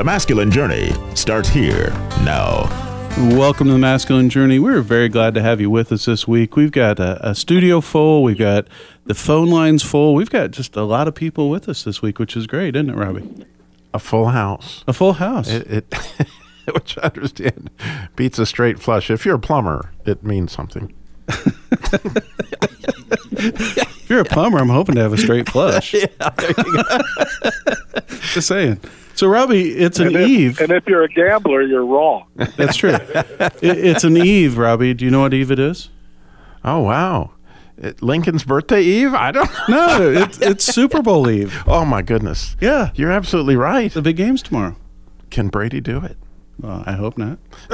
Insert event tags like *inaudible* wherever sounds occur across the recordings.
The masculine journey starts here now. Welcome to the Masculine Journey. We're very glad to have you with us this week. We've got a, a, studio full, we've got the phone lines full, we've got just a lot of people with us this week, which is great, isn't it, Robbie? A full house. A full house. It, it *laughs* which I understand beats a straight flush. If you're a plumber, it means something. if you're a plumber, I'm hoping to have a straight flush. *laughs* yeah, *laughs* Just saying. So, Robbie, it's an and if, Eve. And if you're a gambler, you're wrong. That's true. *laughs* it, it's an Eve, Robbie. Do you know what Eve it is? Oh, wow. It, Lincoln's birthday Eve? I don't know. No, it's, it's Super Bowl Eve. *laughs* Oh, my goodness. Yeah. You're absolutely right. The big game's tomorrow. Can Brady do it? Well, I hope not. *laughs*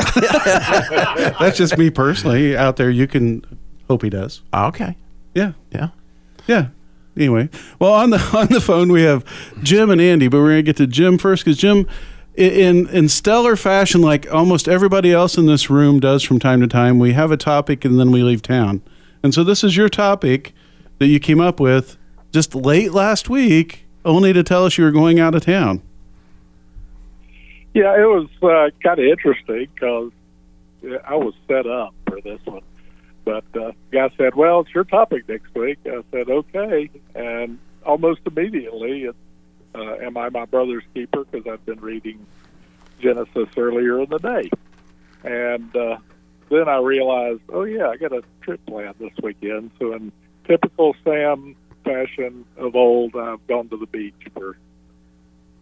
That's just me personally. Out there, you can hope he does. Okay. Yeah. Yeah. Yeah anyway, well on the *laughs* on the phone we have Jim and Andy, but we're gonna get to Jim first because Jim, in in stellar fashion, like almost everybody else in this room does from time to time, we have a topic and then we leave town, and so this is your topic that you came up with just late last week, only to tell us you were going out of town. Yeah, it was uh, kind of interesting because I was set up for this one. But uh, guy said, "Well, it's your topic next week." I said, "Okay," and almost immediately, it, uh, "Am I my brother's keeper?" Because I've been reading Genesis earlier in the day, and uh, then I realized, "Oh yeah, I got a trip planned this weekend." So, in typical Sam fashion of old, I've gone to the beach for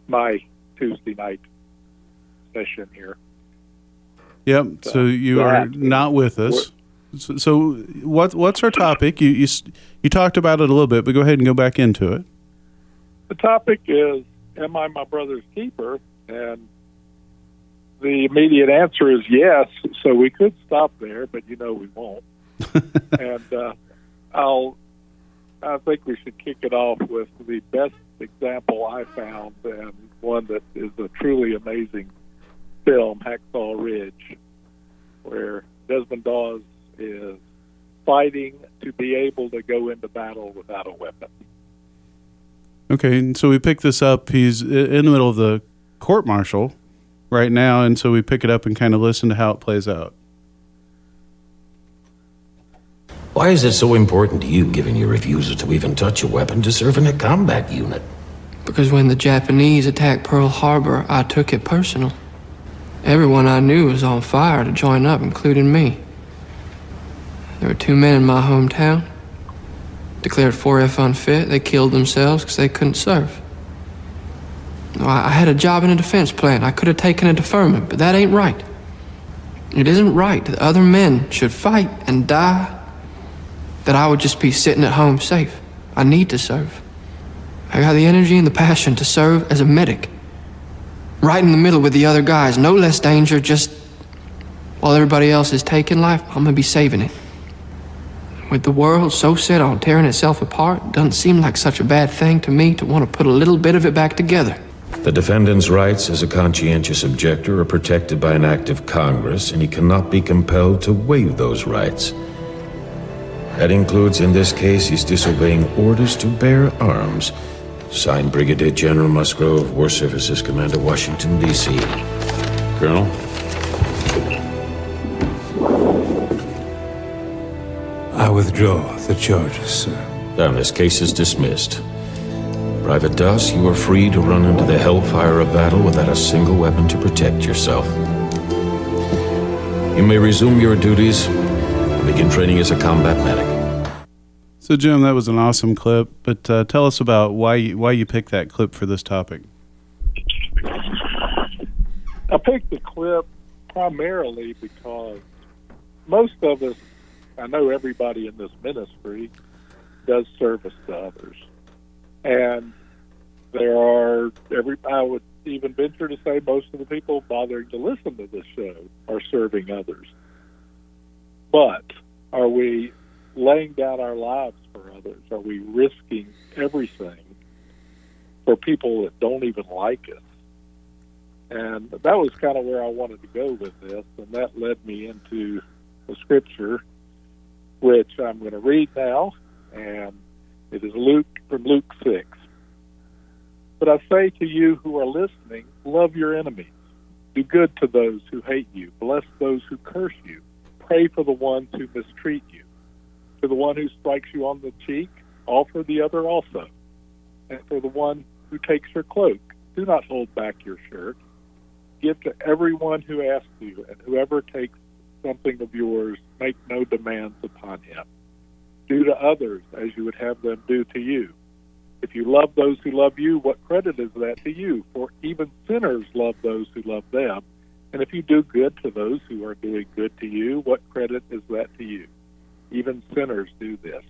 my Tuesday night session here. Yep. So, so you are not with us. So, so what what's our topic? You, you you talked about it a little bit, but go ahead and go back into it. The topic is, "Am I my brother's keeper?" And the immediate answer is yes. So we could stop there, but you know we won't. *laughs* and uh, I'll. I think we should kick it off with the best example I found, and one that is a truly amazing film, Hacksaw Ridge, where Desmond Doss is fighting to be able to go into battle without a weapon. Okay, and so we pick this up. He's in the middle of the court martial right now, and so we pick it up and kind of listen to how it plays out. Why is it so important to you, given your refusal to even touch a weapon, to serve in a combat unit? Because when the Japanese attacked Pearl Harbor, I took it personal. Everyone I knew was on fire to join up, including me. There were two men in my hometown. Declared 4F unfit. They killed themselves because they couldn't serve. I had a job in a defense plant. I could have taken a deferment, but that ain't right. It isn't right that other men should fight and die, that I would just be sitting at home safe. I need to serve. I got the energy and the passion to serve as a medic. Right in the middle with the other guys. No less danger, just while everybody else is taking life, I'm gonna be saving it. With the world so set on tearing itself apart, doesn't seem like such a bad thing to me to want to put a little bit of it back together. The defendant's rights as a conscientious objector are protected by an act of Congress, and he cannot be compelled to waive those rights. That includes, in this case, his disobeying orders to bear arms. Signed Brigadier General Musgrove, War Services Commander, Washington, D.C. Colonel? I withdraw the charges, sir. Then this case is dismissed. Private Doss, you are free to run into the hellfire of battle without a single weapon to protect yourself. You may resume your duties and begin training as a combat medic. So, Jim, that was an awesome clip. But uh, tell us about why you, why you picked that clip for this topic. I picked the clip primarily because most of us, I know everybody in this ministry, does service to others, and there are every. I would even venture to say most of the people bothering to listen to this show are serving others. But are we laying down our lives for others? Are we risking everything for people that don't even like us? And that was kind of where I wanted to go with this, and that led me into the scripture, which I'm going to read now, and it is Luke from Luke 6. But I say to you who are listening, love your enemies. Do good to those who hate you. Bless those who curse you. Pray for the ones who mistreat you. To the one who strikes you on the cheek, offer the other also. And for the one who takes your cloak, do not hold back your shirt. Give to everyone who asks you, and whoever takes something of yours, make no demands upon him. Do to others as you would have them do to you. If you love those who love you, what credit is that to you? For even sinners love those who love them. And if you do good to those who are doing good to you, what credit is that to you? Even sinners do this.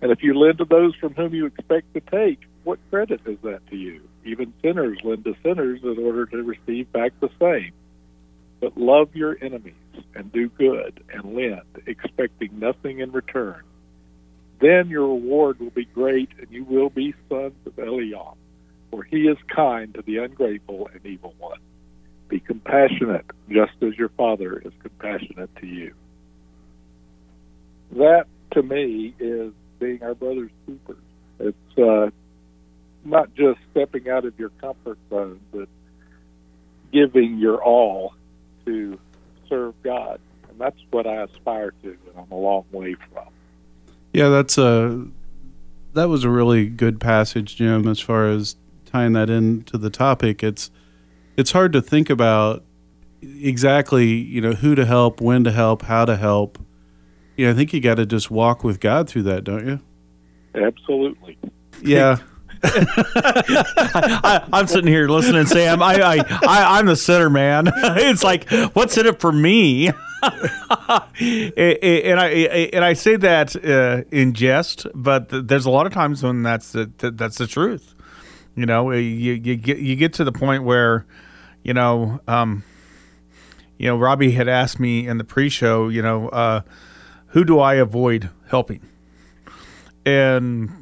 And if you lend to those from whom you expect to take, what credit is that to you? Even sinners lend to sinners in order to receive back the same. But love your enemies and do good and lend, expecting nothing in return. Then your reward will be great, and you will be sons of Elyon, for he is kind to the ungrateful and evil one. Be compassionate, just as your Father is compassionate to you. That, to me, is being our brother's keepers. It's uh, not just stepping out of your comfort zone, but giving your all to serve God. And that's what I aspire to, and I'm a long way from. Yeah, that's a that was a really good passage, Jim. As far as tying that into the topic, it's it's hard to think about exactly you know who to help, when to help, how to help. Yeah, I think you got to just walk with God through that, don't you? Absolutely. Yeah. *laughs* I, I'm sitting here listening, Sam. I, I, I I'm the center man. *laughs* It's like, what's in it for me? *laughs* and I and I say that uh, in jest, but there's a lot of times when that's the that's the truth. You know, you you get you get to the point where, you know, um, you know, Robbie had asked me in the pre-show, you know, uh, who do I avoid helping? And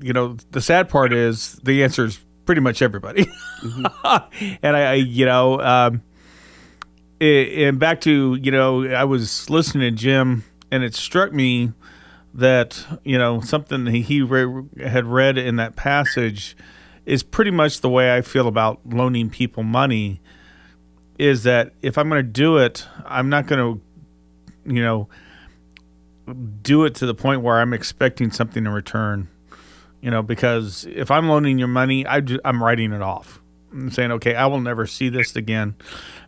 you know, the sad part is the answer is pretty much everybody. Mm-hmm. *laughs* and I, I, you know, um, and back to you know, I was listening to Jim, and it struck me that you know something he re- had read in that passage is pretty much the way I feel about loaning people money. Is that if I'm going to do it, I'm not going to, you know, do it to the point where I'm expecting something in return. You know, because if I'm loaning your money, I am writing it off. I'm saying, okay, I will never see this again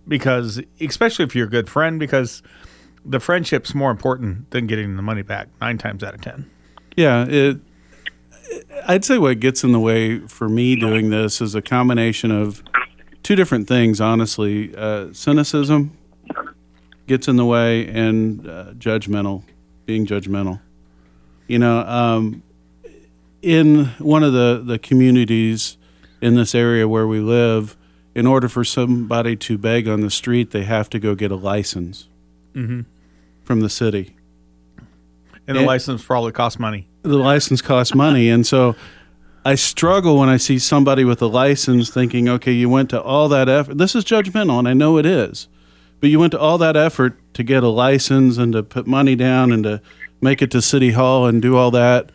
because especially if you're a good friend because the friendship's more important than getting the money back 9 times out of 10. Yeah, it I'd say what gets in the way for me doing this is a combination of two different things, honestly. Uh, cynicism gets in the way, and uh, judgmental, being judgmental. You know, um, in one of the, the communities in this area where we live, in order for somebody to beg on the street, they have to go get a license mm-hmm. from the city. And the and license probably costs money. The license costs money. And so I struggle when I see somebody with a license thinking, okay, you went to all that effort. This is judgmental, and I know it is. But you went to all that effort to get a license and to put money down and to make it to City Hall and do all that.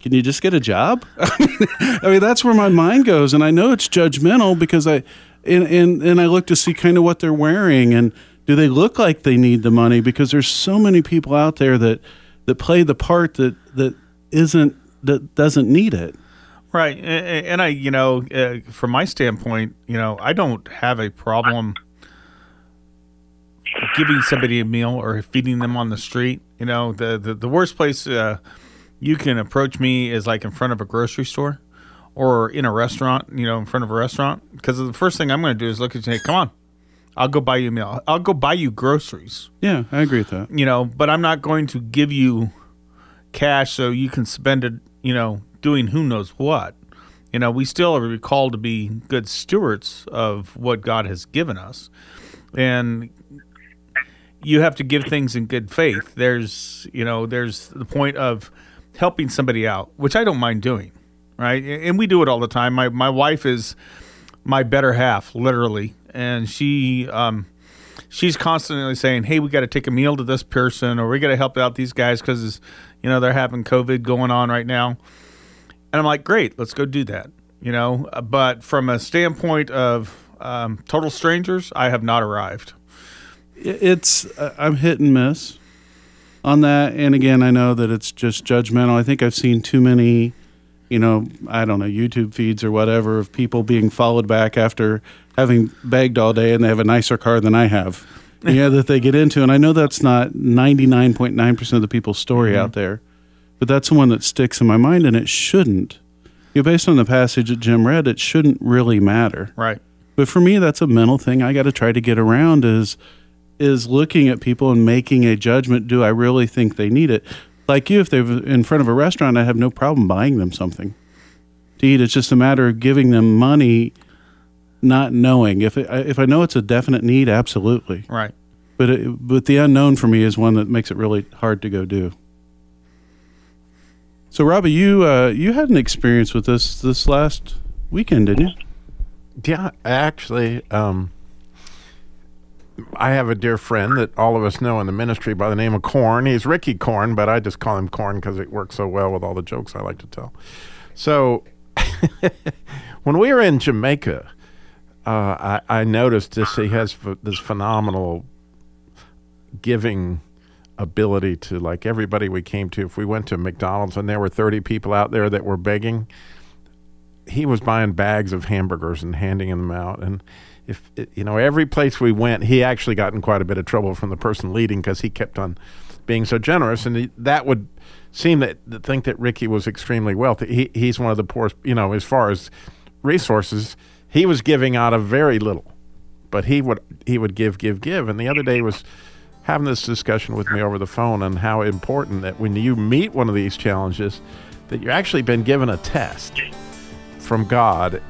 Can you just get a job? *laughs* I mean, that's where my mind goes. And I know it's judgmental because I, and, and, and I look to see kind of what they're wearing and do they look like they need the money? Because there's so many people out there that, that play the part that, that isn't that doesn't need it. Right, and, and I, you know, uh, from my standpoint, you know, I don't have a problem giving somebody a meal or feeding them on the street. You know, the the, the worst place uh, you can approach me as like in front of a grocery store or in a restaurant. You know, in front of a restaurant because the first thing I'm going to do is look at you and say, "Come on." I'll go buy you a meal. I'll go buy you groceries. Yeah, I agree with that. You know, but I'm not going to give you cash so you can spend it, you know, doing who knows what. You know, we still are called to be good stewards of what God has given us. And you have to give things in good faith. There's, you know, there's the point of helping somebody out, which I don't mind doing, right? And we do it all the time. My my wife is my better half, literally, and she um, she's constantly saying, "Hey, we got to take a meal to this person, or we got to help out these guys because you know they're having COVID going on right now." And I'm like, "Great, let's go do that." You know, but from a standpoint of um, total strangers, I have not arrived. It's uh, I'm hit and miss on that, and again, I know that it's just judgmental. I think I've seen too many you know, I don't know, YouTube feeds or whatever of people being followed back after having begged all day and they have a nicer car than I have. *laughs* yeah, that they get into. And I know that's not 99.9% of the people's story mm-hmm. out there, but that's the one that sticks in my mind and it shouldn't. You know, based on the passage that Jim read, it shouldn't really matter. Right. But for me, that's a mental thing I got to try to get around is is looking at people and making a judgment. Do I really think they need it? like you, if they're in front of a restaurant, I have no problem buying them something to eat. It's just a matter of giving them money, not knowing. If it, if I know it's a definite need, absolutely. Right. But it, but the unknown for me is one that makes it really hard to go do. So, Robbie, you uh, you had an experience with this this last weekend, didn't you? Yeah, actually, um, I have a dear friend that all of us know in the ministry by the name of Corn. He's Ricky Corn, but I just call him Corn because it works so well with all the jokes I like to tell. So *laughs* when we were in Jamaica, uh, I, I, noticed this. He has f- this phenomenal giving ability to like everybody we came to. If we went to McDonald's and there were 30 people out there that were begging, he was buying bags of hamburgers and handing them out. And if you know every place we went, he actually got in quite a bit of trouble from the person leading because he kept on being so generous, and he, that would seem that, think that Ricky was extremely wealthy. He he's one of the poorest, you know, as far as resources, he was giving out of very little, but he would he would give, give, give. And the other day was having this discussion with me over the phone on how important that when you meet one of these challenges, that you're actually been given a test from God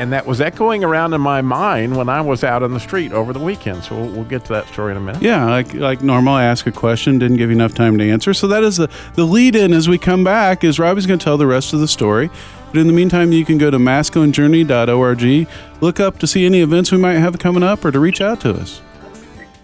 and that was echoing around in my mind when I was out on the street over the weekend. So we'll, we'll, get to that story in a minute. Yeah, like like normal, I ask a question, didn't give you enough time to answer. So that is the the lead in as we come back. Is Robbie's going to tell the rest of the story. But in the meantime, you can go to masculinejourney.org, look up to see any events we might have coming up, or to reach out to us.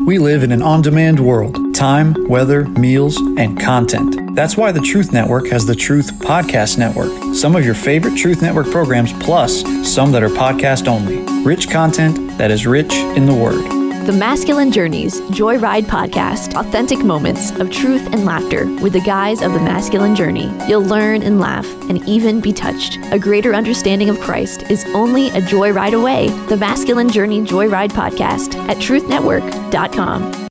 We live in an on demand world time, weather, meals, and content. That's why the Truth Network has the Truth Podcast Network. Some of your favorite Truth Network programs, plus some that are podcast only. Rich content that is rich in the Word. The Masculine Journeys Joyride Podcast. Authentic moments of truth and laughter with the guys of the masculine journey. You'll learn and laugh and even be touched. A greater understanding of Christ is only a joyride away. The Masculine Journey Joyride Podcast at truthnetwork.com.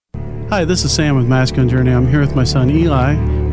Hi, this is Sam with Masculine Journey. I'm here with my son Eli.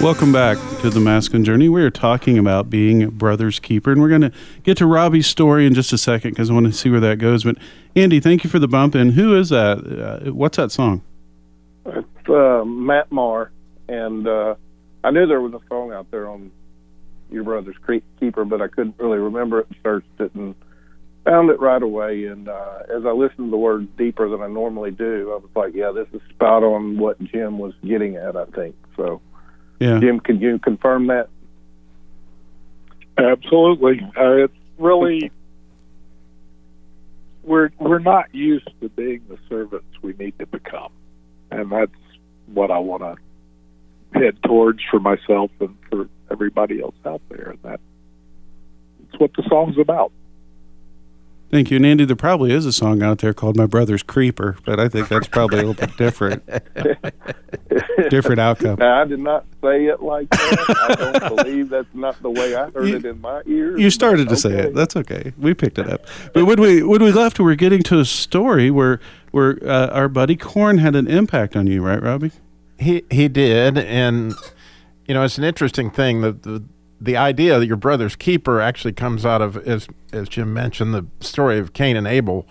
Welcome back to the Masculine Journey. We are talking about being a brother's keeper, and we're going to get to Robbie's story in just a second because I want to see where that goes. But Andy, thank you for the bump And Who is that? Uh, what's that song? It's uh, Matt Maher, and uh, I knew there was a song out there on your brother's keeper, but I couldn't really remember it. Searched it and found it right away. And uh, as I listened to the word deeper than I normally do, I was like, yeah, this is spot on what Jim was getting at. I think so. Yeah. Jim, can you confirm that? Absolutely. Uh, it's really we're we're not used to being the servants we need to become, and that's what I want to head towards for myself and for everybody else out there. And that that's what the song's about. Thank you. And Andy, there probably is a song out there called My Brother's Creeper, but I think that's probably a little bit different. *laughs* different outcome. Now, I did not say it like that. I don't *laughs* believe that's not the way I heard You- it in my ears. You started to say it. That's okay. We picked it up. But when we when we left, we were getting to a story where where uh, our buddy Corn had an impact on you, right, Robbie? He he did, and you know it's an interesting thing. The the the idea that your brother's keeper actually comes out of as as Jim mentioned the story of Cain and Abel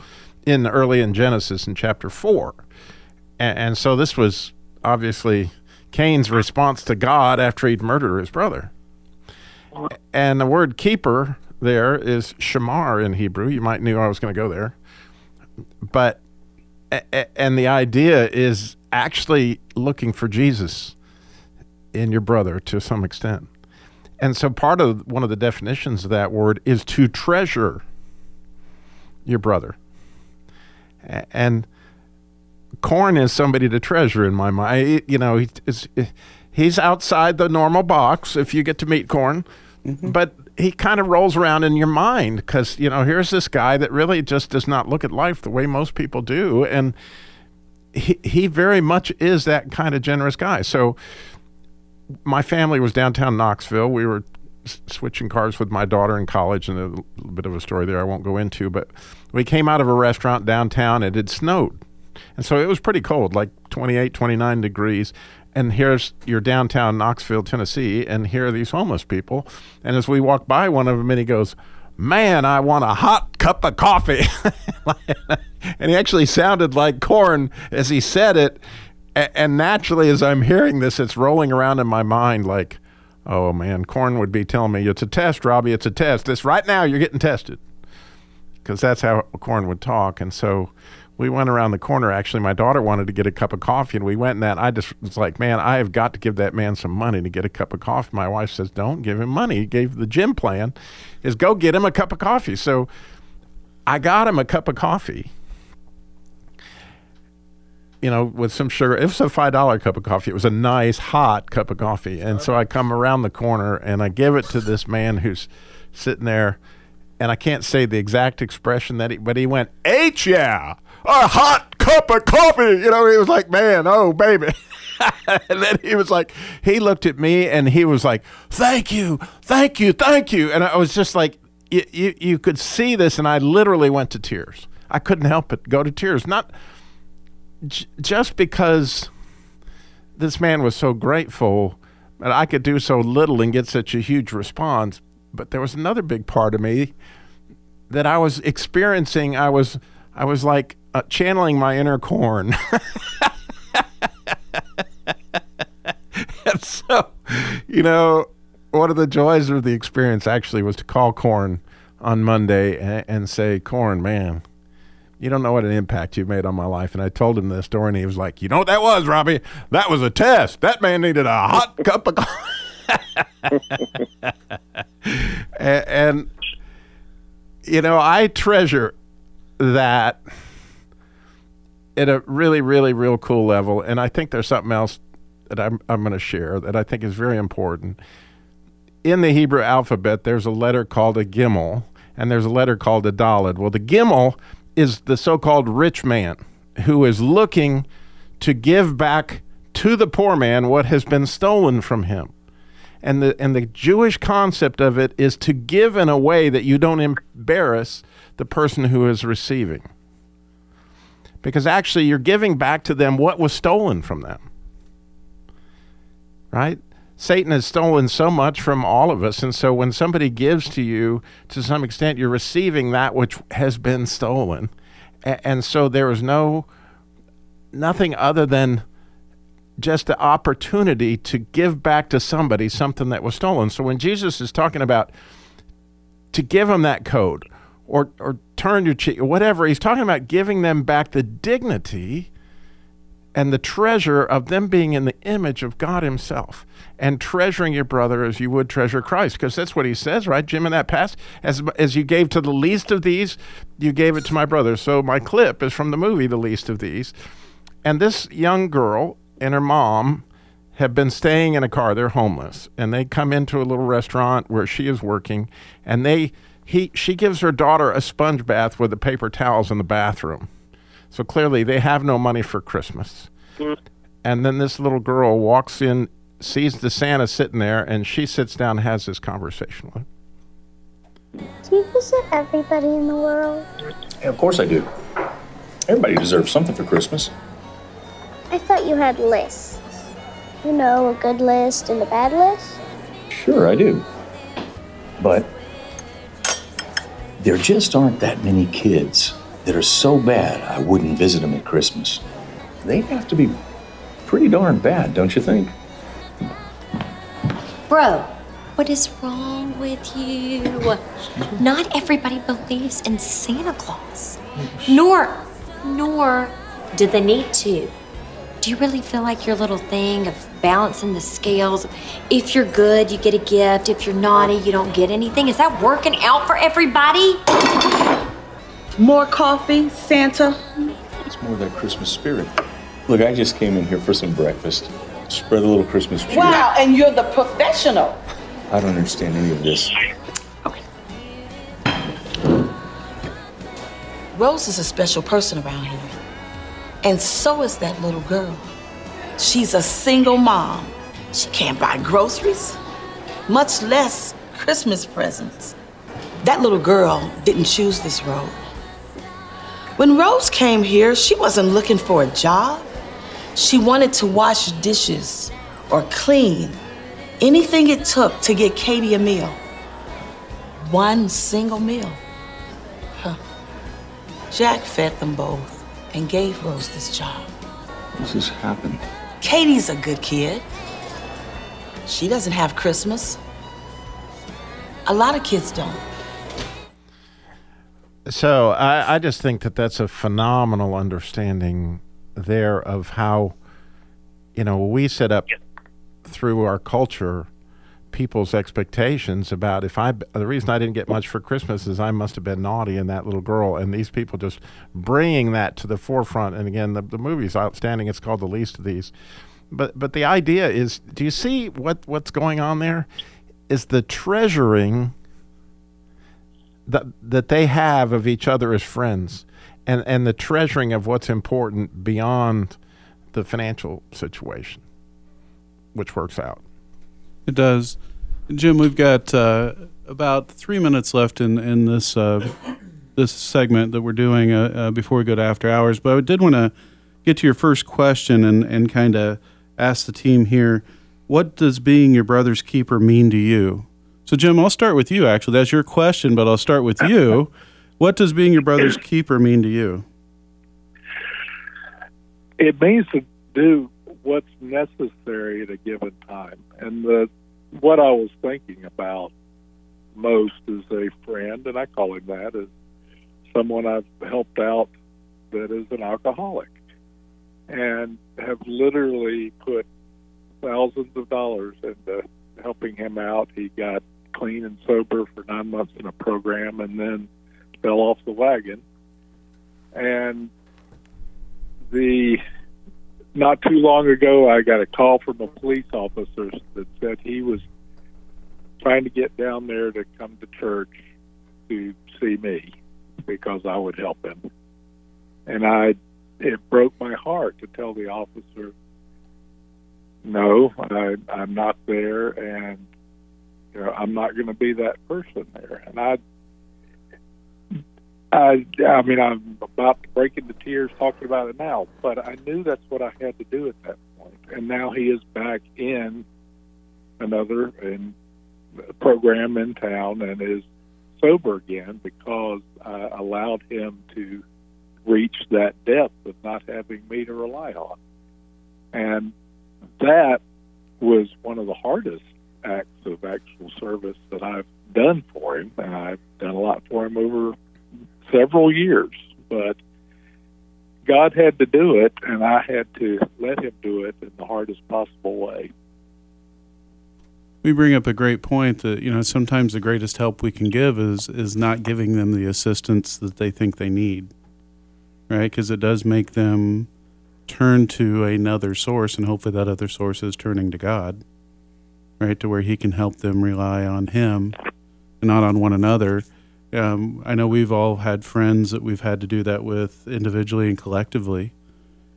in early in Genesis in chapter four, and, and so this was obviously Cain's response to God after he'd murdered his brother. And the word keeper there is shamar in Hebrew. You might knew I was going to go there, but and the idea is actually looking for Jesus in your brother to some extent. And so part of one of the definitions of that word is to treasure your brother. And Corn is somebody to treasure in my mind. You know, he, is, he's outside the normal box if you get to meet Corn, mm-hmm. but he kind of rolls around in your mind because, you know, here's this guy that really just does not look at life the way most people do. And he, he very much is that kind of generous guy. So my family was downtown Knoxville. We were switching cars with my daughter in college, and a bit of a story there I won't go into. But we came out of a restaurant downtown. And it snowed, and so it was pretty cold, like 28, 29 degrees. And here's your downtown Knoxville, Tennessee, and here are these homeless people. And as we walk by one of them, and he goes, "Man, I want a hot cup of coffee." *laughs* and he actually sounded like corn as he said it. And naturally, as I'm hearing this, it's rolling around in my mind like, oh man, Corn would be telling me, it's a test, Robbie, it's a test. This right now, you're getting tested. Because that's how Corn would talk. And so we went around the corner. Actually, my daughter wanted to get a cup of coffee, and we went in that. I just was like, man, I have got to give that man some money to get a cup of coffee. My wife says, don't give him money. He gave the gym plan is go get him a cup of coffee. So I got him a cup of coffee you know, with some sugar. It was a five dollar cup of coffee. It was a nice hot cup of coffee. And so I come around the corner and I give it to this man who's sitting there, and I can't say the exact expression that he, but he went, "H yeah, a hot cup of coffee." You know, he was like, "Man, oh baby." *laughs* and then he was like, he looked at me and he was like, "Thank you, thank you, thank you." And I was just like, you, you, you could see this, and I literally went to tears. I couldn't help but go to tears. Not j- just because this man was so grateful and I could do so little and get such a huge response, but there was another big part of me that I was experiencing. I was, I was like uh, channeling my inner corn. and *laughs* so, you know, one of the joys of the experience actually was to call Corn on Monday and, and say, Corn, man, you don't know what an impact you've made on my life. And I told him this story, and he was like, You know what that was, Robbie? That was a test. That man needed a hot *laughs* cup of coffee. and, and, you know, I treasure that at a really, really, real cool level. And I think there's something else that I'm, I'm going to share that I think is very important. In the Hebrew alphabet, there's a letter called a gimel, and there's a letter called a daled. Well, the gimel is the so called rich man who is looking to give back to the poor man what has been stolen from him. And the, and the Jewish concept of it is to give in a way that you don't embarrass the person who is receiving. Because actually, you're giving back to them what was stolen from them. Right? Satan has stolen so much from all of us. And so when somebody gives to you, to some extent, you're receiving that which has been stolen. And so there is no, nothing other than just the opportunity to give back to somebody something that was stolen. So when Jesus is talking about to give them that code or or turn your cheek or whatever, he's talking about giving them back the dignity and the treasure of them being in the image of God Himself and treasuring your brother as you would treasure Christ, because that's what He says, right, Jim? In that past, as as you gave to the least of these, you gave it to my brother. So my clip is from the movie The Least of These, and this young girl and her mom have been staying in a car. They're homeless, and they come into a little restaurant where she is working, and they he she gives her daughter a sponge bath with the paper towels in the bathroom. So clearly, they have no money for Christmas. And then this little girl walks in, sees the Santa sitting there, and she sits down and has this conversation with him. Do you visit everybody in the world? Yeah, of course I do. Everybody deserves something for Christmas. I thought you had lists. You know, a good list and a bad list. Sure, I do. But there just aren't that many kids that are so bad I wouldn't visit them at Christmas. They have to be pretty darn bad, don't you think? Bro, what is wrong with you? Not everybody believes in Santa Claus. Nor, nor do they need to. Do you really feel like your little thing of balancing the scales? If you're good, you get a gift. If you're naughty, you don't get anything. Is that working out for everybody? More coffee, Santa? It's more of that Christmas spirit. Look, I just came in here for some breakfast. Spread a little Christmas cheer. Wow, and you're the professional. I don't understand any of this. Okay. Rose is a special person around here. And so is that little girl. She's a single mom. She can't buy groceries, much less Christmas presents. That little girl didn't choose this road. When Rose came here, she wasn't looking for a job. She wanted to wash dishes or clean, anything it took to get Katie a meal. One single meal. Huh. Jack fed them both and gave Rose this job. This has happened. Katie's a good kid. She doesn't have Christmas. A lot of kids don't. So I, I just think that that's a phenomenal understanding there of how, you know, we set up through our culture people's expectations about if I the reason I didn't get much for Christmas is I must have been naughty and that little girl. And these people just bringing that to the forefront. And again the the movie's outstanding. It's called the least of these. But but the idea is do you see what what's going on there? Is the treasuring that that they have of each other as friends and and the treasuring of what's important beyond the financial situation which works out It does. Jim, we've got uh, about three minutes left in in this uh, this segment that we're doing uh, uh, before we go to after hours. But I did want to get to your first question and and kind of ask the team here, what does being your brother's keeper mean to you? So, Jim, I'll start with you. Actually, that's your question, but I'll start with you. *laughs* What does being your brother's keeper mean to you? it means to do what's necessary at a given time. And the what I was thinking about most is a friend, and I call him that, is someone I've helped out that is an alcoholic, and have literally put thousands of dollars into helping him out. He got clean and sober for nine months in a program, and then fell off the wagon. And the not too long ago, I got a call from a police officer that said he was trying to get down there to come to church to see me because I would help him. And I, it broke my heart to tell the officer, no, I, I'm not there, and you know, I'm not going to be that person there. And I, I, I mean, I'm about to break into tears talking about it now, but I knew that's what I had to do at that point. And now he is back in another in program in town and is sober again because I allowed him to reach that depth of not having me to rely on. And that was one of the hardest acts of actual service that I've done for him, and I've done a lot for him over several years. But God had to do it, and I had to let Him do it in the hardest possible way. We bring up a great point that you know sometimes the greatest help we can give is is not giving them the assistance that they think they need, right? Because it does make them turn to another source, and hopefully that other source is turning to God, right? To where He can help them rely on Him and not on one another. Um, I know we've all had friends that we've had to do that with individually and collectively,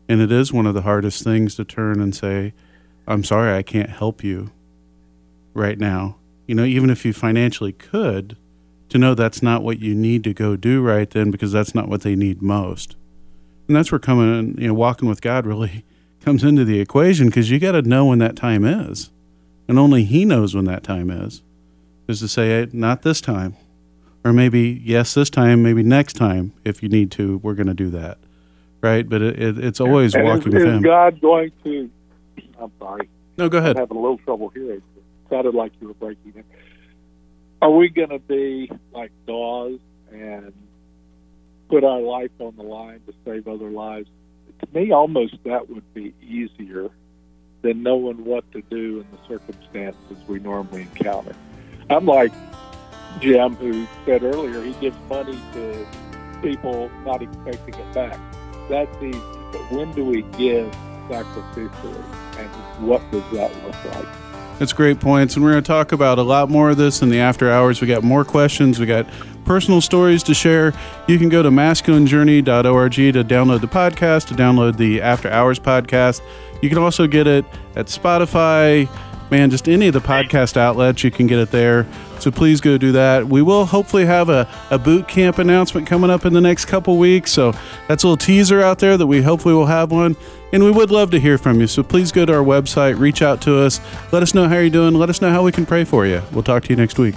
and it is one of the hardest things to turn and say, "I'm sorry, I can't help you." right now. You know, even if you financially could, to know that's not what you need to go do right then because that's not what they need most. And that's where coming, you know, walking with God really *laughs* comes into the equation because you got to know when that time is. And only He knows when that time is. Is to say, not this time. Or maybe, yes, this time, maybe next time, if you need to, we're going to do that. Right? But it, it, it's always And walking is, with is Him. God going to? I'm sorry. No, go ahead. I'm having a little trouble hearing. It sounded like you were breaking in. Are we going to be like Doss and put our life on the line to save other lives? To me, almost that would be easier than knowing what to do in the circumstances we normally encounter. I'm like Jim, who said earlier he gives money to people not expecting it back. That's easy, but when do we give sacrificially, and what does that look like? That's great points. And we're going to talk about a lot more of this in the after hours. We got more questions. We got personal stories to share. You can go to masculinejourney.org to download the podcast, to download the after hours podcast. You can also get it at Spotify, man, just any of the podcast outlets. You can get it there. So please go do that. We will hopefully have a, a boot camp announcement coming up in the next couple weeks. So that's a little teaser out there that we hopefully will have one. And we would love to hear from you. So please go to our website, reach out to us, let us know how you're doing, let us know how we can pray for you. We'll talk to you next week.